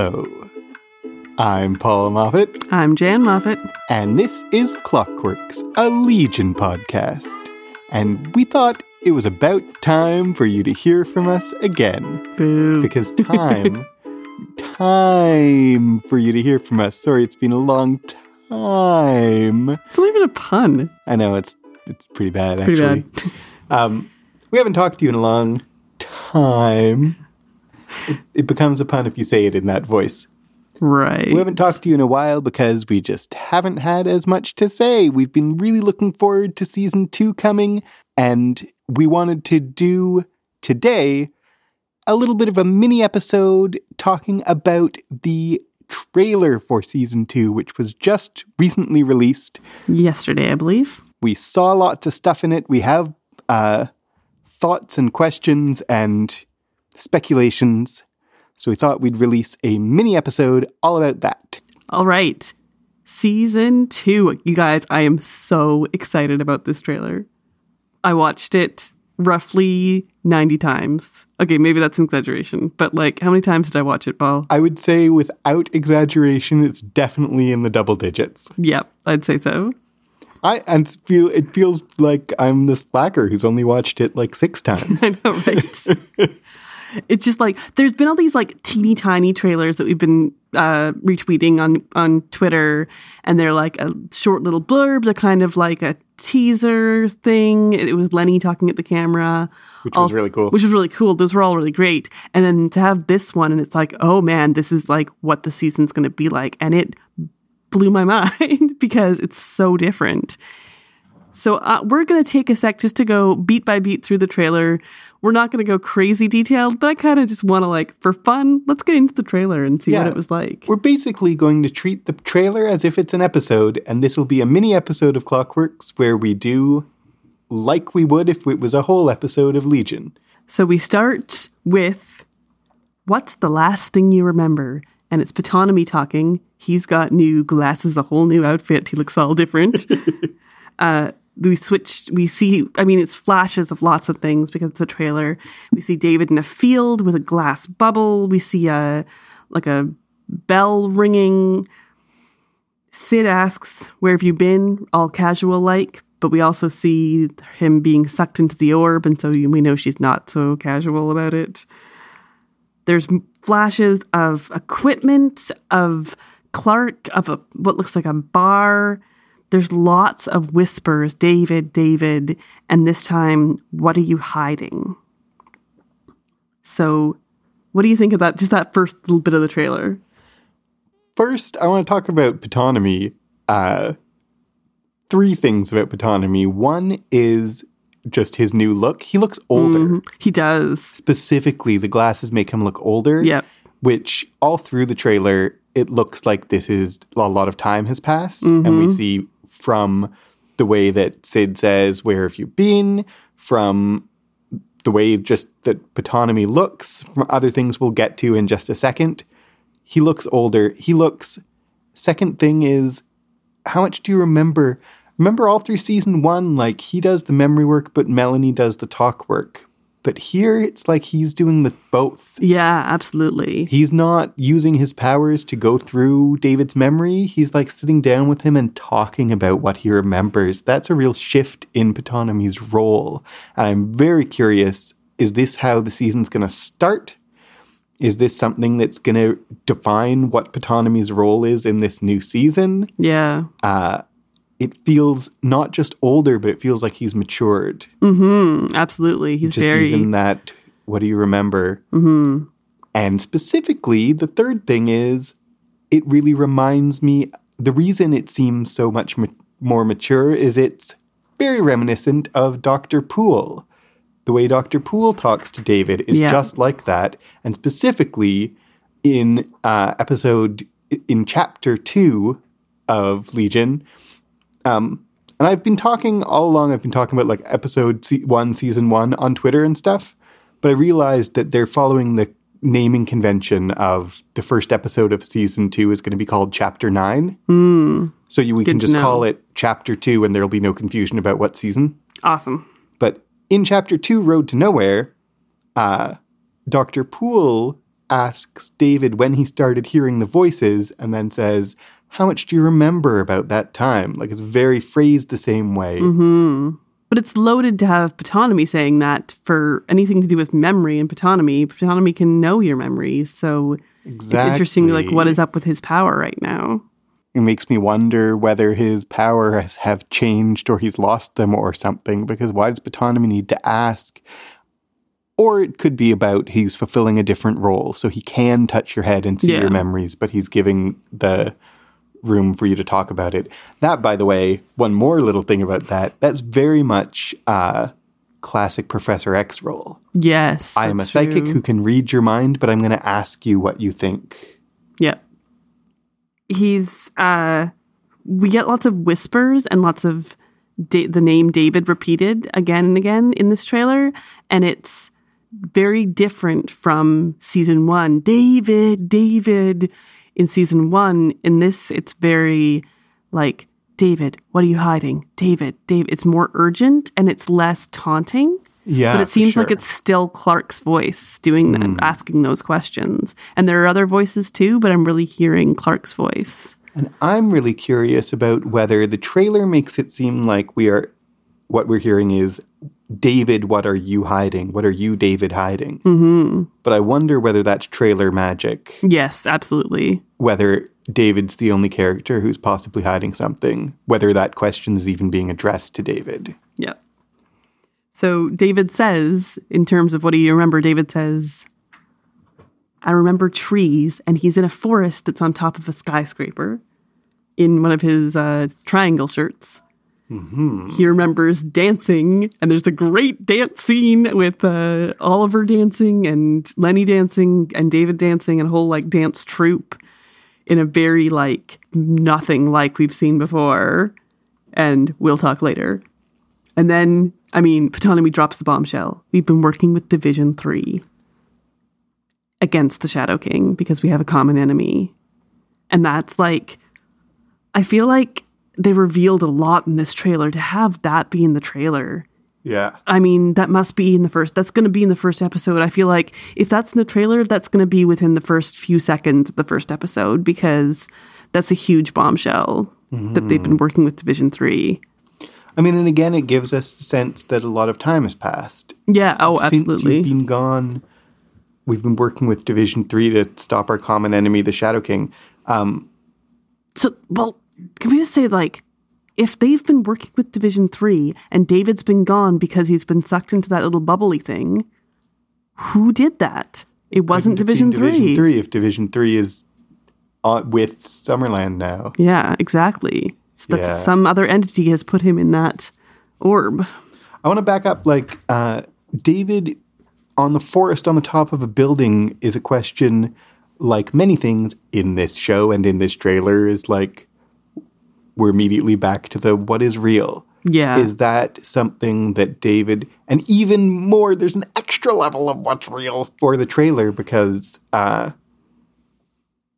Hello. I'm Paul Moffat, I'm Jan Moffat. and this is Clockworks, a Legion podcast. And we thought it was about time for you to hear from us again. Boo. Because time, time for you to hear from us. Sorry, it's been a long time. It's not even a pun. I know it's it's pretty bad Pretty actually. bad. Um, we haven't talked to you in a long time. It, it becomes a pun if you say it in that voice. Right. We haven't talked to you in a while because we just haven't had as much to say. We've been really looking forward to season two coming, and we wanted to do today a little bit of a mini episode talking about the trailer for season two, which was just recently released. Yesterday, I believe. We saw lots of stuff in it. We have uh, thoughts and questions and speculations. So we thought we'd release a mini episode all about that. All right. Season two. You guys, I am so excited about this trailer. I watched it roughly 90 times. Okay, maybe that's an exaggeration, but like, how many times did I watch it, Paul? I would say, without exaggeration, it's definitely in the double digits. Yep, I'd say so. I and feel it feels like I'm this slacker who's only watched it like six times. I know, right? it's just like there's been all these like teeny tiny trailers that we've been uh, retweeting on on Twitter, and they're like a short little blurb. They're kind of like a teaser thing. It, was Lenny talking at the camera, Which was really cool. Which was really cool. Those were all really great. And then to have this one, and it's like, oh man, this is like what the season's going to be like, and it blew my mind because it's so different. So uh, we're going to take a sec just to go beat by beat through the trailer. We're not going to go crazy detailed, but I kind of just want to like for fun, let's get into the trailer and see Yeah. what it was like. We're basically going to treat the trailer as if it's an episode, and this will be a mini episode of Clockworks where we do like we would if it was a whole episode of Legion. So we start with what's the last thing you remember? And it's Ptonomy talking. He's got new glasses, a whole new outfit. He looks all different. uh, we switch. We see. I mean, it's flashes of lots of things because it's a trailer. We see David in a field with a glass bubble. We see a like a bell ringing. Syd asks, "Where have you been?" All casual like, but we also see him being sucked into the orb, and so we know she's not so casual about it. There's flashes of equipment, of Clark, of a, what looks like a bar. There's lots of whispers, David, David, and this time, what are you hiding? So, what do you think of that? Just that first little bit of the trailer. First, I want to talk about Ptonomy. Uh, three things about Ptonomy. One is just his new look. He looks older. Mhm. He does. Specifically, the glasses make him look older. Yep. Which all through the trailer, it looks like this is a lot of time has passed, and we see from the way that Syd says, "Where have you been?" From the way just that Ptonomy looks, from other things we'll get to in just a second. He looks older. He looks. Second thing is, how much do you remember? Remember all through season one, like he does the memory work, but Melanie does the talk work. But here it's like he's doing the both. Yeah, absolutely. He's not using his powers to go through David's memory. He's like sitting down with him and talking about what he remembers. That's a real shift in Ptonomy's role. And I'm very curious is this how the season's going to start? Is this something that's going to define what Ptonomy's role is in this new season? Yeah. Uh, it feels not just older, but it feels like he's matured. Mm-hmm. Absolutely. He's Just very. even that, what do you remember? hmm And specifically, the third thing is it really reminds me the reason it seems so much ma- more mature is it's very reminiscent of Dr. Poole. The way Dr. Poole talks to David is Yeah. just like that. And specifically in uh, episode, in chapter two of Legion, um, and I've been talking all along, I've been talking about like episode one, season one on Twitter and stuff, but I realized that they're following the naming convention of the first episode of season two is going to be called chapter nine. Mm. So you, we can Good to just know. call it chapter two and there'll be no confusion about what season. Awesome. But in chapter two, Road to Nowhere, uh, Dr. Poole asks David when he started hearing the voices and then says, How much do you remember about that time? Like it's very phrased the same way. Mm-hmm. But it's loaded to have Ptonomy saying that for anything to do with memory and Ptonomy. Ptonomy can know your memories. So Exactly. it's interesting, like, what is up with his power right now? It makes me wonder whether his powers have changed or he's lost them or something, because why does Ptonomy need to ask? Or it could be about he's fulfilling a different role, so he can touch your head and see Yeah. your memories, but he's giving the room for you to talk about it. That, by the way, one more little thing about that, that's very much uh classic Professor X role. Yes. I am a psychic true. who can read your mind, but I'm going to ask you what you think. Yeah. He's uh we get lots of whispers and lots of da- the name David repeated again and again in this trailer and it's very different from season 1. David, David in season 1 in this it's very like David, what are you hiding? David, David. It's more urgent and it's less taunting. Yeah. But it seems like it's still Clark's voice doing that, hmm. asking those questions. And there are other voices too, but I'm really hearing Clark's voice. And I'm really curious about whether the trailer makes it seem like we are, what we're hearing is, David, what are you hiding? What are you, David, hiding? hmm But I wonder whether that's trailer magic, Yes, absolutely. whether David's the only character who's possibly hiding something, whether that question is even being addressed to David. Yep. So David says, in terms of what do you remember, David says, I remember trees, and he's in a forest that's on top of a skyscraper in one of his uh, triangle shirts. He remembers dancing, and there's a great dance scene with uh, Oliver dancing and Lenny dancing and David dancing and a whole like dance troupe in a very like nothing like we've seen before. And we'll talk later. And then, I mean, Ptonomy drops the bombshell. We've been working with Division 3 against the Shadow King because we have a common enemy. And that's like, I feel like they revealed a lot in this trailer to have that be in the trailer. Yeah. I mean, that must be in the first, that's going to be in the first episode. I feel like if that's in the trailer, that's going to be within the first few seconds of the first episode because that's a huge bombshell that they've been working with Division 3. I mean, and again, it gives us the sense that a lot of time has passed. Yeah, oh, Since absolutely. you've been gone, we've been working with Division 3 to stop our common enemy, the Shadow King. Um, So, well, can we just say, like, if they've been working with Division 3 and David's been gone because he's been sucked into that little bubbly thing, who did that? It wasn't Division 3. Division 3 if Division 3 is uh, with Summerland now. Yeah, exactly. So that's Yeah. some other entity has put him in that orb. I want to back up like uh, David on the forest on the top of a building is a question like many things in this show and in this trailer is like we're immediately back to the what is real. Yeah. Is that something that David and even more there's an extra level of what's real for the trailer because uh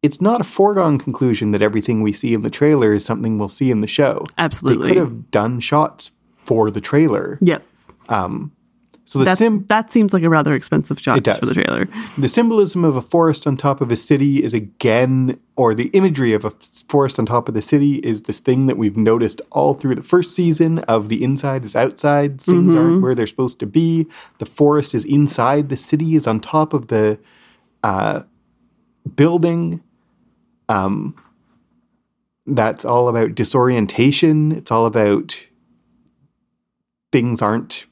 it's not a foregone conclusion that everything we see in the trailer is something we'll see in the show. Absolutely. They could have done shots for the trailer. Yep. So the That, sim that seems like a rather expensive shot just for the trailer. the symbolism of a forest on top of a city is again or the imagery of a forest on top of the city is this thing that we've noticed all through the first season of the inside is outside. Things aren't where they're supposed to be. The forest is inside. The city is on top of the uh, building. Um, that's all about disorientation. It's all about things aren't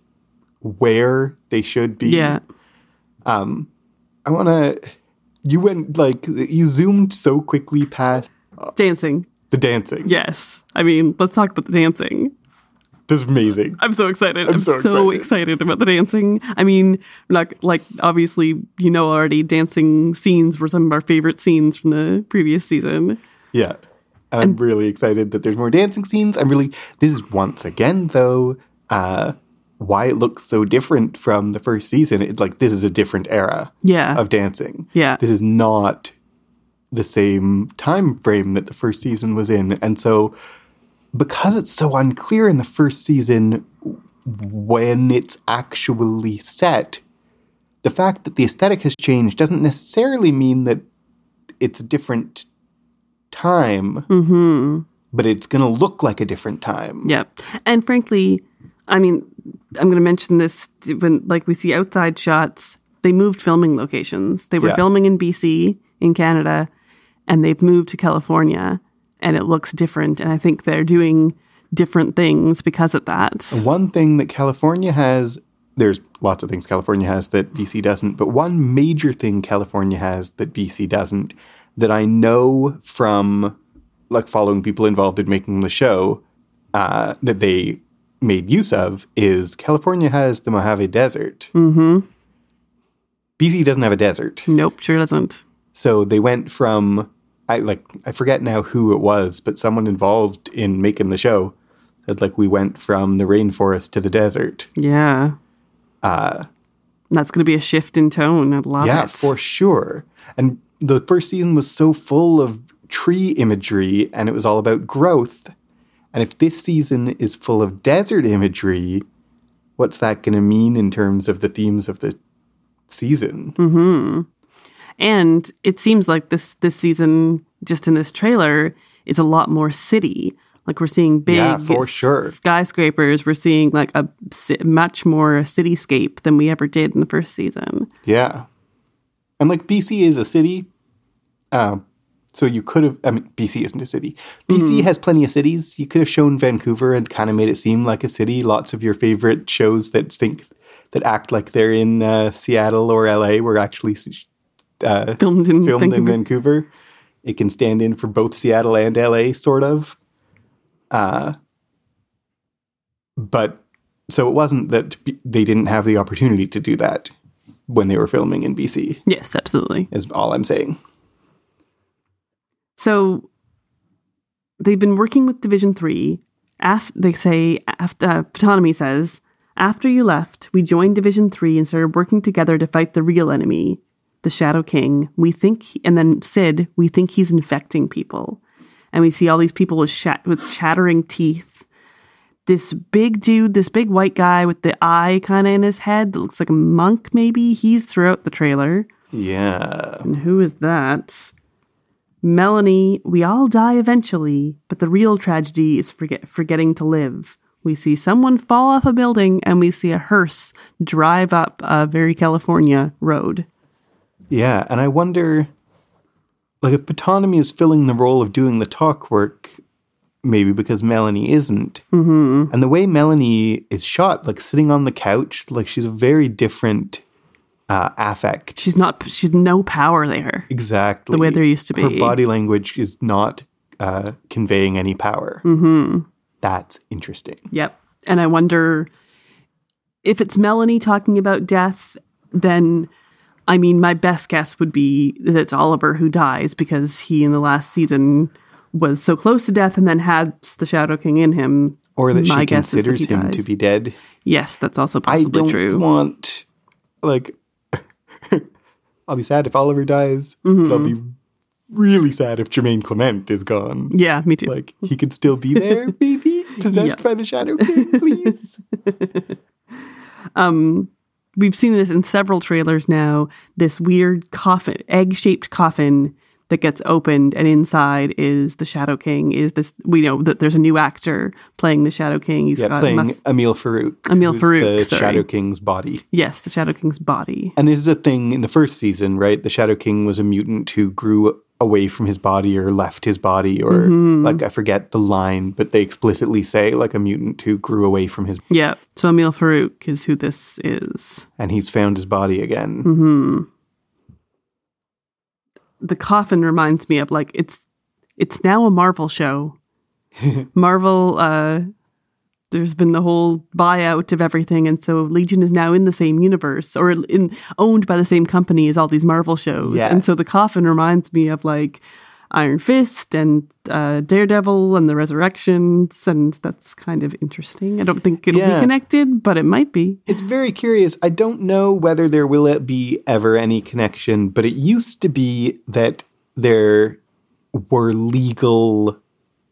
where they should be Yeah. um, I want to. You went like you zoomed so quickly past Dancing. the dancing. Yes. I mean, let's talk about the dancing. This is amazing. I'm so excited. I'm, so so, excited. excited. about the dancing. I mean, like, like obviously, you know already, dancing scenes were some of our favorite scenes from the previous season. Yeah, and I'm really excited that there's more dancing scenes. I'm really. This is once again though. Uh, why it looks so different from the first season? It's like this is a different era Yeah. of dancing. Yeah. this is not the same time frame that the first season was in, and so because it's so unclear in the first season when it's actually set, the fact that the aesthetic has changed doesn't necessarily mean that it's a different time, Mm-hmm. but it's going to look like a different time. Yep. And frankly, I mean, I'm going to mention this when, like, we see outside shots. They moved filming locations. They were Yeah. filming in BC, in Canada, and they've moved to California, and it looks different. And I think they're doing different things because of that. One thing that California has, there's lots of things California has that BC doesn't, but one major thing California has that BC doesn't, that I know from like following people involved in making the show, uh, that they made use of is California has the Mojave Desert. Mm-hmm. BC doesn't have a desert. Nope, sure doesn't. So they went from I like I forget now who it was, but someone involved in making the show said like we went from the rainforest to the desert. Yeah. Uh That's going to be a shift in tone. I love yeah, it. for sure. And the first season was so full of tree imagery and it was all about growth. And if this season is full of desert imagery, what's that going to mean in terms of the themes of the season? Mm-hmm. And it seems like this this season, just in this trailer, is a lot more city. Like we're seeing big Yeah, for sure. skyscrapers. We're seeing like a much more cityscape than we ever did in the first season. Yeah. And like BC is a city. Um, so you could have, I mean, BC isn't a city. BC has plenty of cities. You could have shown Vancouver and kind of made it seem like a city. Lots of your favorite shows that think, that act like they're in uh, Seattle or LA were actually uh, Filmed in filmed in Vancouver. Vancouver. It can stand in for both Seattle and LA, sort of. Uh, but so it wasn't that b- they didn't have the opportunity to do that when they were filming in BC, Yes, absolutely. is all I'm saying. So they've been working with Division Three. Af- they say after uh, says after you left, we joined Division Three and started working together to fight the real enemy, the Shadow King. We think, and then Syd, we think he's infecting people, and we see all these people with shat- with chattering teeth. This big dude, this big white guy with the eye kind of in his head that looks like a monk, maybe he's throughout the trailer. Yeah. And who is that? Melanie, we all die eventually, but the real tragedy is forget- forgetting to live. We see someone fall off a building and we see a hearse drive up a very California road. Yeah. And I wonder, like, if Ptonomy is filling the role of doing the talk work, maybe because Melanie isn't. Mm-hmm. And the way Melanie is shot, like sitting on the couch, like she's a very different uh, affect. She's not, she's no power there. Exactly. The way there used to be. Her body language is not uh, conveying any power. Mm-hmm. That's interesting. Yep. And I wonder if it's Melanie talking about death, then I mean, my best guess would be that it's Oliver who dies because he in the last season was so close to death and then had the Shadow King in him. Or that My she that considers he him to be dead. Yes, that's also I possibly don't true. want, like, I'll be sad if Oliver dies, but Mm-hmm. I'll be really sad if Jermaine Clement is gone. yeah, me too. Like, he could still be there, maybe? Possessed Yeah. by the Shadow King, please? um, we've seen this in several trailers now. This weird coffin, egg-shaped coffin that gets opened, and inside is the Shadow King. Is this? We know that there's a new actor playing the Shadow King. He's yeah, got playing mus- Amahl Farouk. Amahl Farouk, The sorry. Shadow King's body. yes, the Shadow King's body. And this is a thing in the first season, right? The Shadow King was a mutant who grew away from his body or left his body, or Mm-hmm. like I forget the line, but they explicitly say like a mutant who grew away from his, Yeah. So Amahl Farouk is who this is. and he's found his body again. hmm The coffin reminds me of like it's it's now a Marvel show. Marvel uh there's been the whole buyout of everything and so Legion is now in the same universe or in owned by the same company as all these Marvel shows. And so the coffin reminds me of like Iron Fist and uh, Daredevil and the Resurrections, and that's kind of interesting. I don't think it'll Yeah. be connected, but it might be. It's very curious. I don't know whether there will be ever any connection, but it used to be that there were legal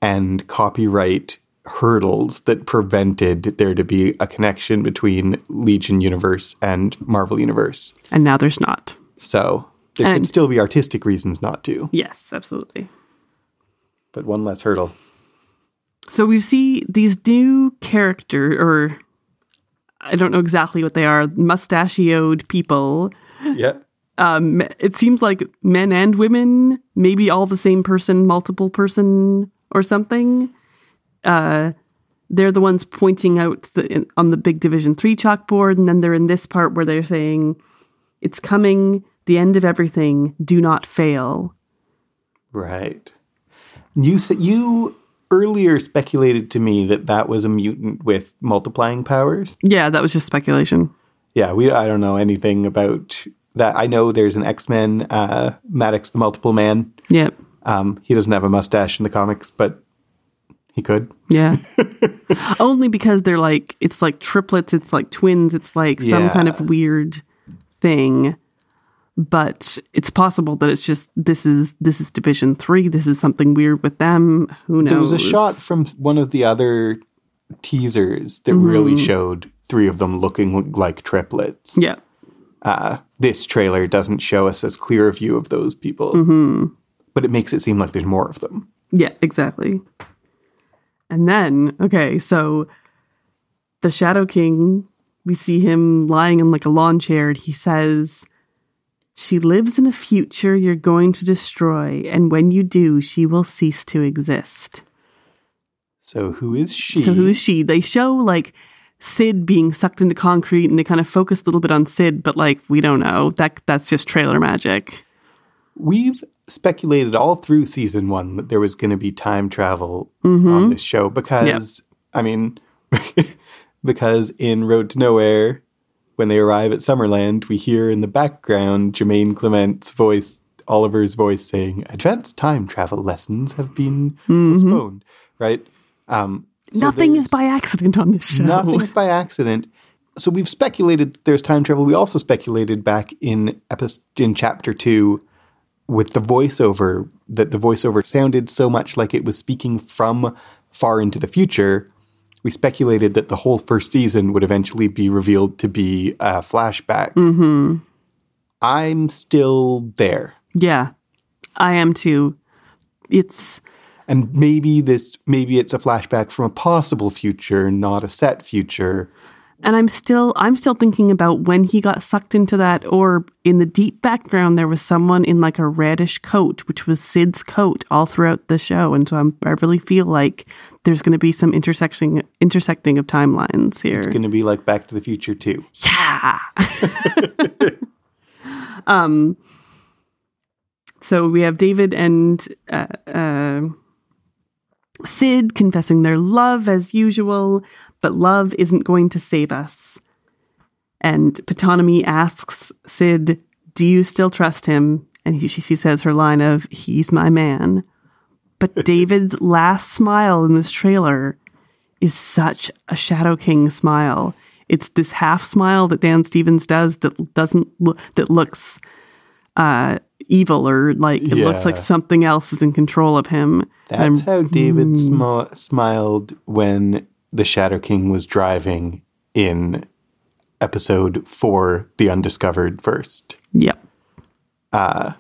and copyright hurdles that prevented there to be a connection between Legion Universe and Marvel Universe. And now there's not. So there And- could still be artistic reasons not to, Yes, absolutely. but one less hurdle. So we see these new character, or I don't know exactly what they are, mustachioed people. Yeah. Um, it seems like men and women, maybe all the same person, multiple person, or something. Uh, they're the ones pointing out the, in, on the big Division Three chalkboard, and then they're in this part where they're saying, "It's coming, the end of everything. Do not fail." Right. You said you earlier speculated to me that that was a mutant with multiplying powers. Yeah, that was just speculation. Yeah, we I don't know anything about that. I know there's an X-Men uh Madrox the Multiple Man. Yep. Um he doesn't have a mustache in the comics, but he could. Yeah. Only because they're like it's like triplets, it's like twins, it's like some kind of weird thing. But it's possible that it's just this is this is division 3, this is something weird with them. Who knows? There was a shot from one of the other teasers that really showed three of them looking like triplets. Yeah. Uh, this trailer doesn't show us as clear a view of those people, but it makes it seem like there's more of them. Yeah, exactly. And then, okay, so the Shadow King, we see him lying in like a lawn chair, and he says, She lives in a future you're going to destroy, and when you do, she will cease to exist. So who is she? So, who is she? They show like Syd being sucked into concrete, and they kind of focus a little bit on Syd, but like, we don't know. That That's just trailer magic. We've speculated all through season one that there was going to be time travel Mm-hmm. on this show because, I mean, because in Road to Nowhere, when they arrive at Summerland, we hear in the background Jermaine Clement's voice, Oliver's voice saying, Advanced time travel lessons have been postponed, right? Um, so Mm-hmm. Nothing is by accident on this show. Nothing is by accident. So we've speculated there's time travel. We also speculated back in episode in chapter two with the voiceover that the voiceover sounded so much like it was speaking from far into the future. We speculated that the whole first season would eventually be revealed to be a flashback. Mm-hmm. I'm still there. Yeah, I am too. It's And maybe this maybe it's a flashback from a possible future, not a set future. And I'm still I'm still thinking about when he got sucked into that orb. In the deep background, there was someone in like a reddish coat, which was Syd's coat all throughout the show. And so I'm, I really feel like there's going to be some intersecting intersecting of timelines here. It's going to be like Back to the Future too. Yeah. um. So we have David and uh, uh, Syd confessing their love as usual, but love isn't going to save us. And Ptonomy asks Syd, "Do you still trust him?" And he, she, she says her line of, "He's my man." But David's last smile in this trailer is such a Shadow King smile. It's this half smile that Dan Stevens does that doesn't look that looks uh, evil or like it looks like something else is in control of him. That's how David smi- smiled when the Shadow King was driving in episode four, The Undiscovered First. yep, uh,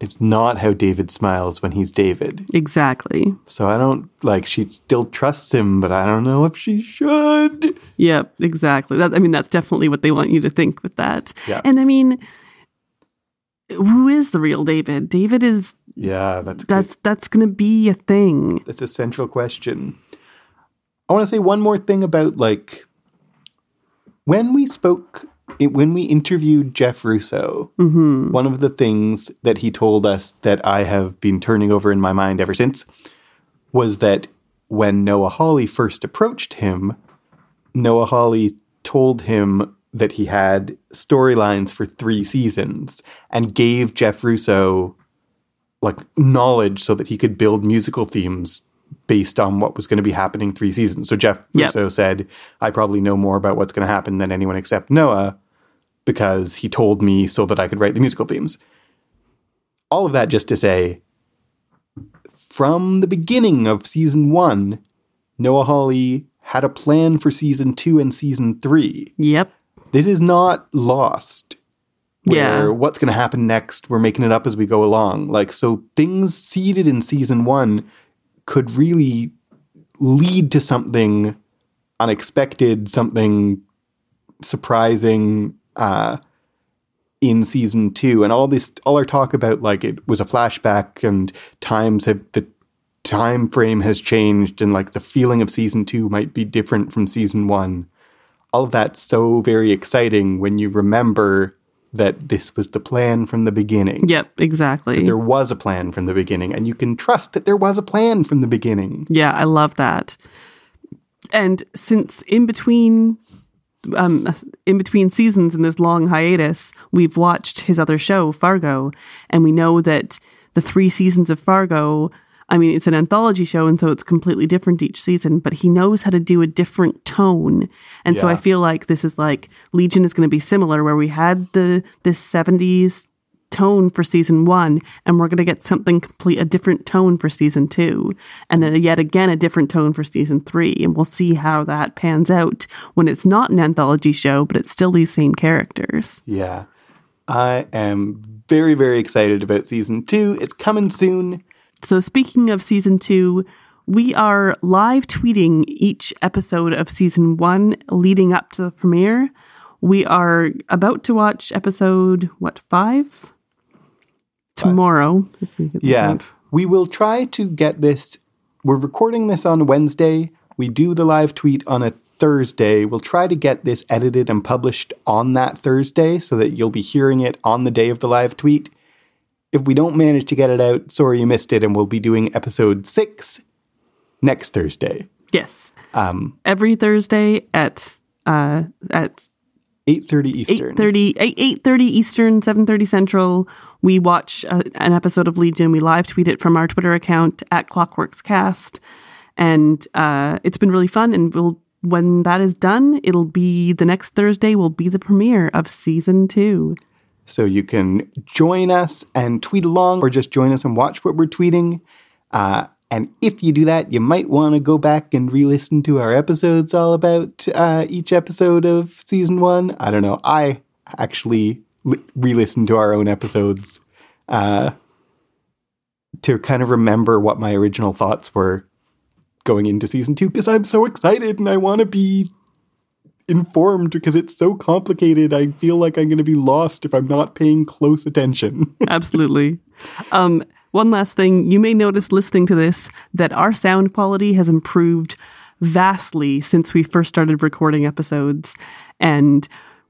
It's not how David smiles when he's David. exactly. So I don't like, she still trusts him, but I don't know if she should. Yep, exactly. That I mean, that's definitely what they want you to think with that. Yeah. And I mean, who is the real David? David is Yeah, that's, that's that's going to be a thing. that's a central question. I want to say one more thing about like when we spoke, when we interviewed Jeff Russo, mm-hmm. one of the things that he told us that I have been turning over in my mind ever since was that when Noah Hawley first approached him, Noah Hawley told him that he had storylines for three seasons and gave Jeff Russo like knowledge so that he could build musical themes based on what was going to be happening three seasons. So Jeff Yep. Russo said, I probably know more about what's going to happen than anyone except Noah because he told me so that I could write the musical themes. All of that just to say, from the beginning of season one, Noah Hawley had a plan for season two and season three. Yep. This is not lost. Where Yeah. what's going to happen next? We're making it up as we go along. Like, so things seeded in season one could really lead to something unexpected, something surprising uh, in season two. And all this, all our talk about like it was a flashback and times have the time frame has changed and like the feeling of season two might be different from season one. All of that's so very exciting when you remember that this was the plan from the beginning. Yep, exactly. There was a plan from the beginning, and you can trust that there was a plan from the beginning. Yeah, I love that. And since in between um in between seasons in this long hiatus, we've watched his other show, Fargo, and we know that the 3 seasons of Fargo I mean, it's an anthology show, and so it's completely different each season, but he knows how to do a different tone. And so I feel like this is like Legion is going to be similar, where we had the this 70s tone for season one, and we're going to get something complete a different tone for season two, and then yet again a different tone for season three, and we'll see how that pans out when it's not an anthology show, but it's still these same characters. Yeah. I am very, very excited about season two. It's coming soon. So speaking of season two. We are live tweeting each episode of season one leading up to the premiere. We are about to watch episode, what, five? Tomorrow. if we get Yeah. We will try to get this. We're recording this on Wednesday. We do the live tweet on a Thursday. We'll try to get this edited and published on that Thursday so that you'll be hearing it on the day of the live tweet. If we don't manage to get it out, sorry you missed it, and we'll be doing episode six next Thursday. Yes. Um, every Thursday at uh at 8.30 Eastern. 8.30 8, 8.30 Eastern 7.30 Central we watch uh, an episode of Legion we live tweet it from our Twitter account at ClockworksCast and uh, it's been really fun and we'll when that is done it'll be the next Thursday will be the premiere of season two So you can join us and tweet along or just join us and watch what we're tweeting. Uh, and if you do that, you might want to go back and re listen to our episodes all about uh, each episode of season one. I don't know. I actually li- re listened to our own episodes uh, to kind of remember what my original thoughts were going into season two because I'm so excited and I want to be informed because it's so complicated. I feel like I'm going to be lost if I'm not paying close attention. Absolutely. Um, one last thing, you may notice listening to this that our sound quality has improved vastly since we first started recording episodes. And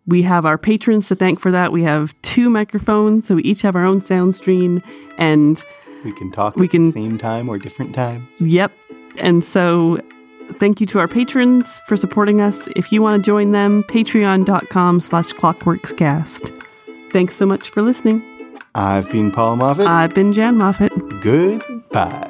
we have our patrons to thank for that. We have two microphones, so we each have our own sound stream. And we can talk We at can- the same time or different times. Yep. And so thank you to our patrons for supporting us. If you want to join them, patreon.com slash clockworkscast. Thanks so much for listening. I've been Paul Moffat. I've been Jan Moffat. Goodbye.